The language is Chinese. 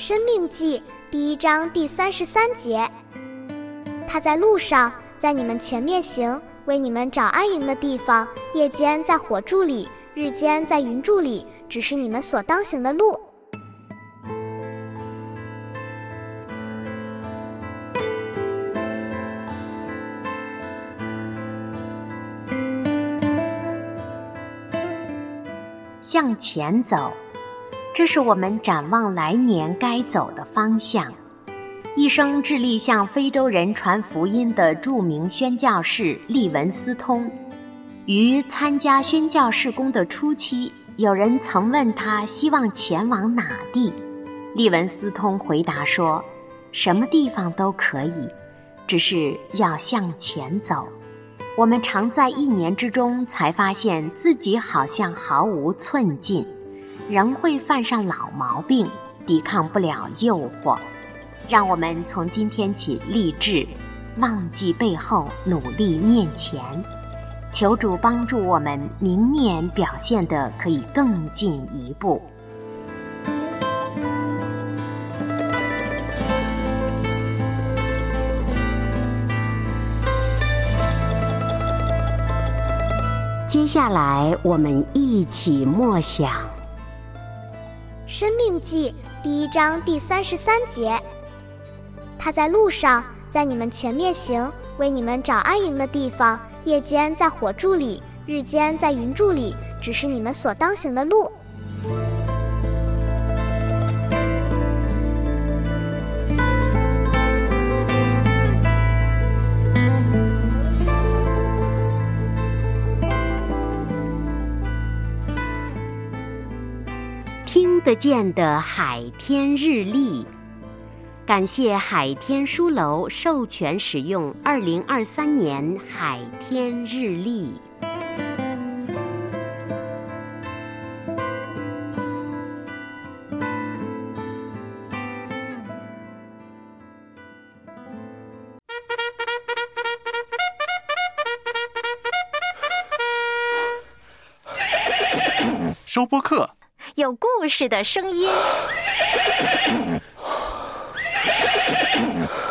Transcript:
生命记第一章第三十三节，他在路上，在你们前面行，为你们找安营的地方；夜间在火柱里，日间在云柱里，只是你们所当行的路。向前走。这是我们展望来年该走的方向。一生致力向非洲人传福音的著名宣教士利文斯通，于参加宣教事工的初期，有人曾问他希望前往哪地，利文斯通回答说：“什么地方都可以，只是要向前走。”我们常在一年之中才发现自己好像毫无寸进。仍会犯上老毛病，抵抗不了诱惑。让我们从今天起立志，忘记背后，努力面前。求主帮助我们，明年表现的可以更进一步。接下来，我们一起默想。生命记第一章第三十三节，他在路上，在你们前面行，为你们找安营的地方；夜间在火柱里，日间在云柱里，只是你们所当行的路。听得见的海天日历，感谢海天书楼授权使用二零二三年海天日历。收播客。有故事的声音。